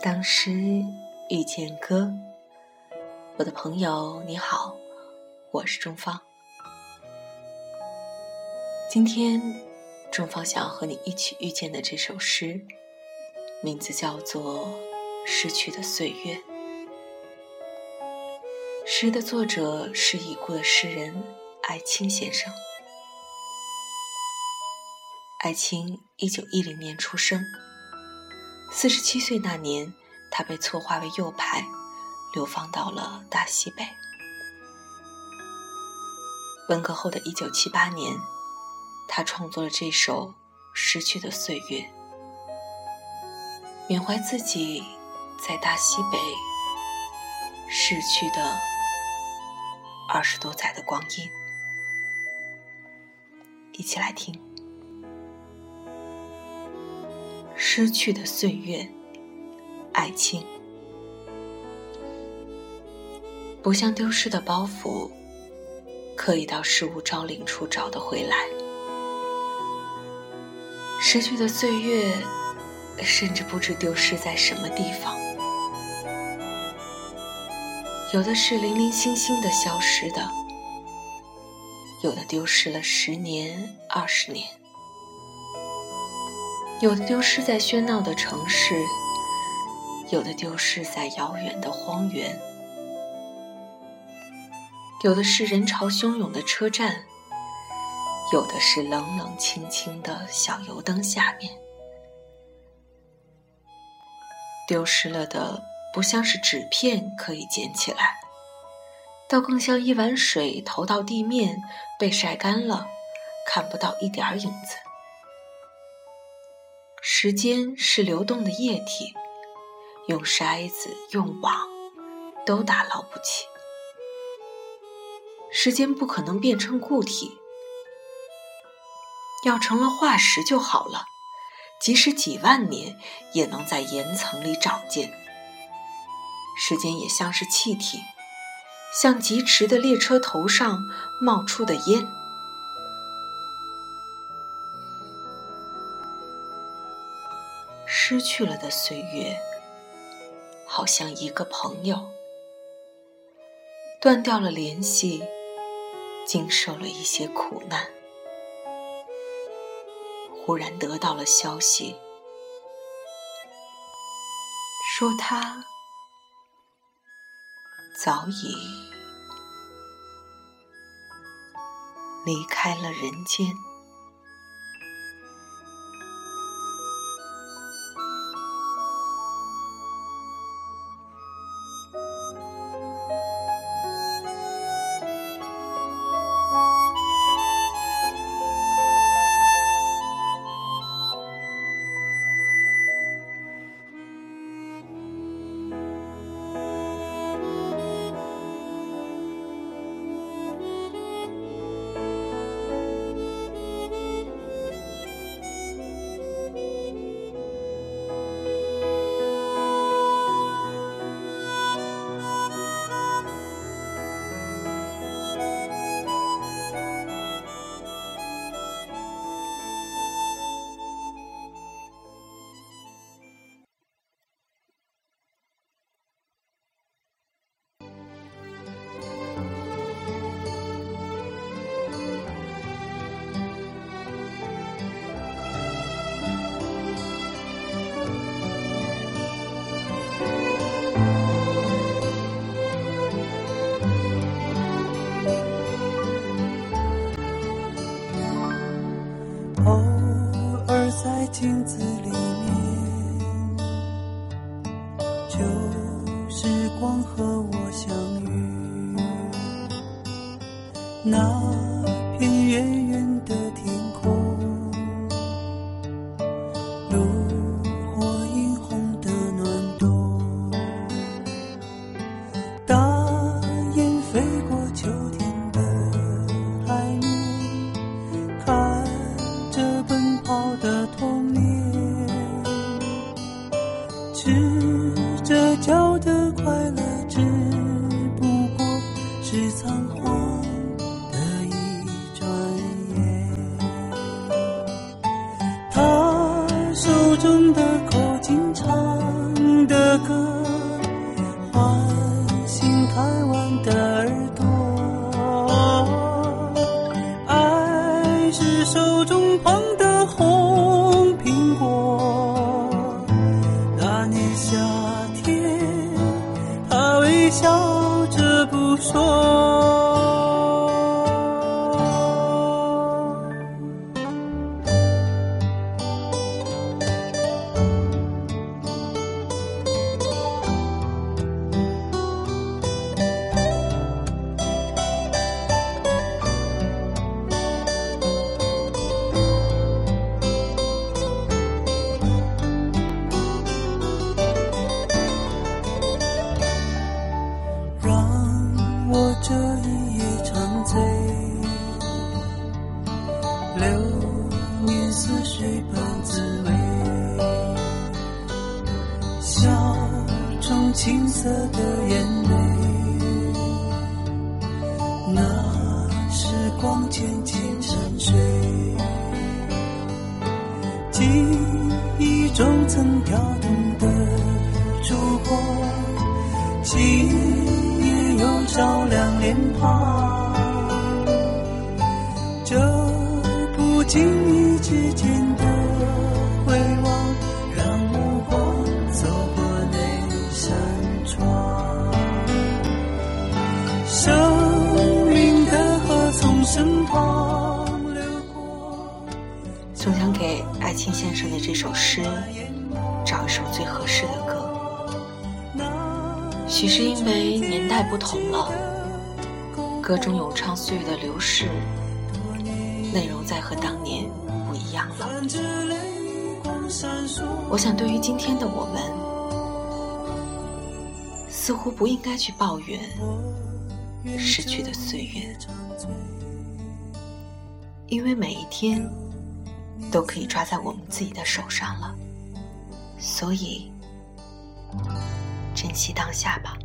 当诗遇见歌，我的朋友你好，我是钟芳。今天，钟芳想要和你一起遇见的这首诗，名字叫做《失去的岁月》。诗的作者是已故的诗人艾青先生。艾青一九一零年出生。四十七岁那年，他被错划为右派，流放到了大西北。文革后的一九七八年，他创作了这首《失去的岁月》，缅怀自己在大西北逝去的二十多载的光阴。一起来听。失去的岁月，爱情不像丢失的包袱，可以到失物招领处找得回来。失去的岁月，甚至不知丢失在什么地方。有的是零零星星的消失的，有的丢失了十年、二十年。有的丢失在喧闹的城市，有的丢失在遥远的荒原，有的是人潮汹涌的车站，有的是冷冷清清的小油灯下面。丢失了的不像是纸片可以捡起来，倒更像一碗水投到地面，被晒干了，看不到一点影子。时间是流动的液体，用筛子、用网都打捞不起。时间不可能变成固体，要成了化石就好了，即使几万年也能在岩层里找见。时间也像是气体，像疾驰的列车头上冒出的烟。失去了的岁月，好像一个朋友，断掉了联系，经受了一些苦难，忽然得到了消息，说他早已离开了人间。镜子里面，旧时光和我相遇，试着叫的快乐只不过是仓皇的一转眼，他手中的口琴唱的歌。流年似水般滋味，笑中青涩的眼泪，那时光渐渐沉睡，记忆中曾跳动的烛火。经意之间的回望，让目光走过那扇窗。生命的河从身旁流过。总想给爱卿先生的这首诗找一首最合适的歌。许是因为年代不同了，歌中咏唱岁月的流逝，内容在和当年不一样了。我想，对于今天的我们，似乎不应该去抱怨逝去的岁月，因为每一天都可以抓在我们自己的手上了，所以。珍惜当下吧。